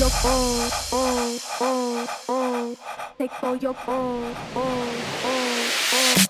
your oh oh oh, all. Take for your oh oh oh oh.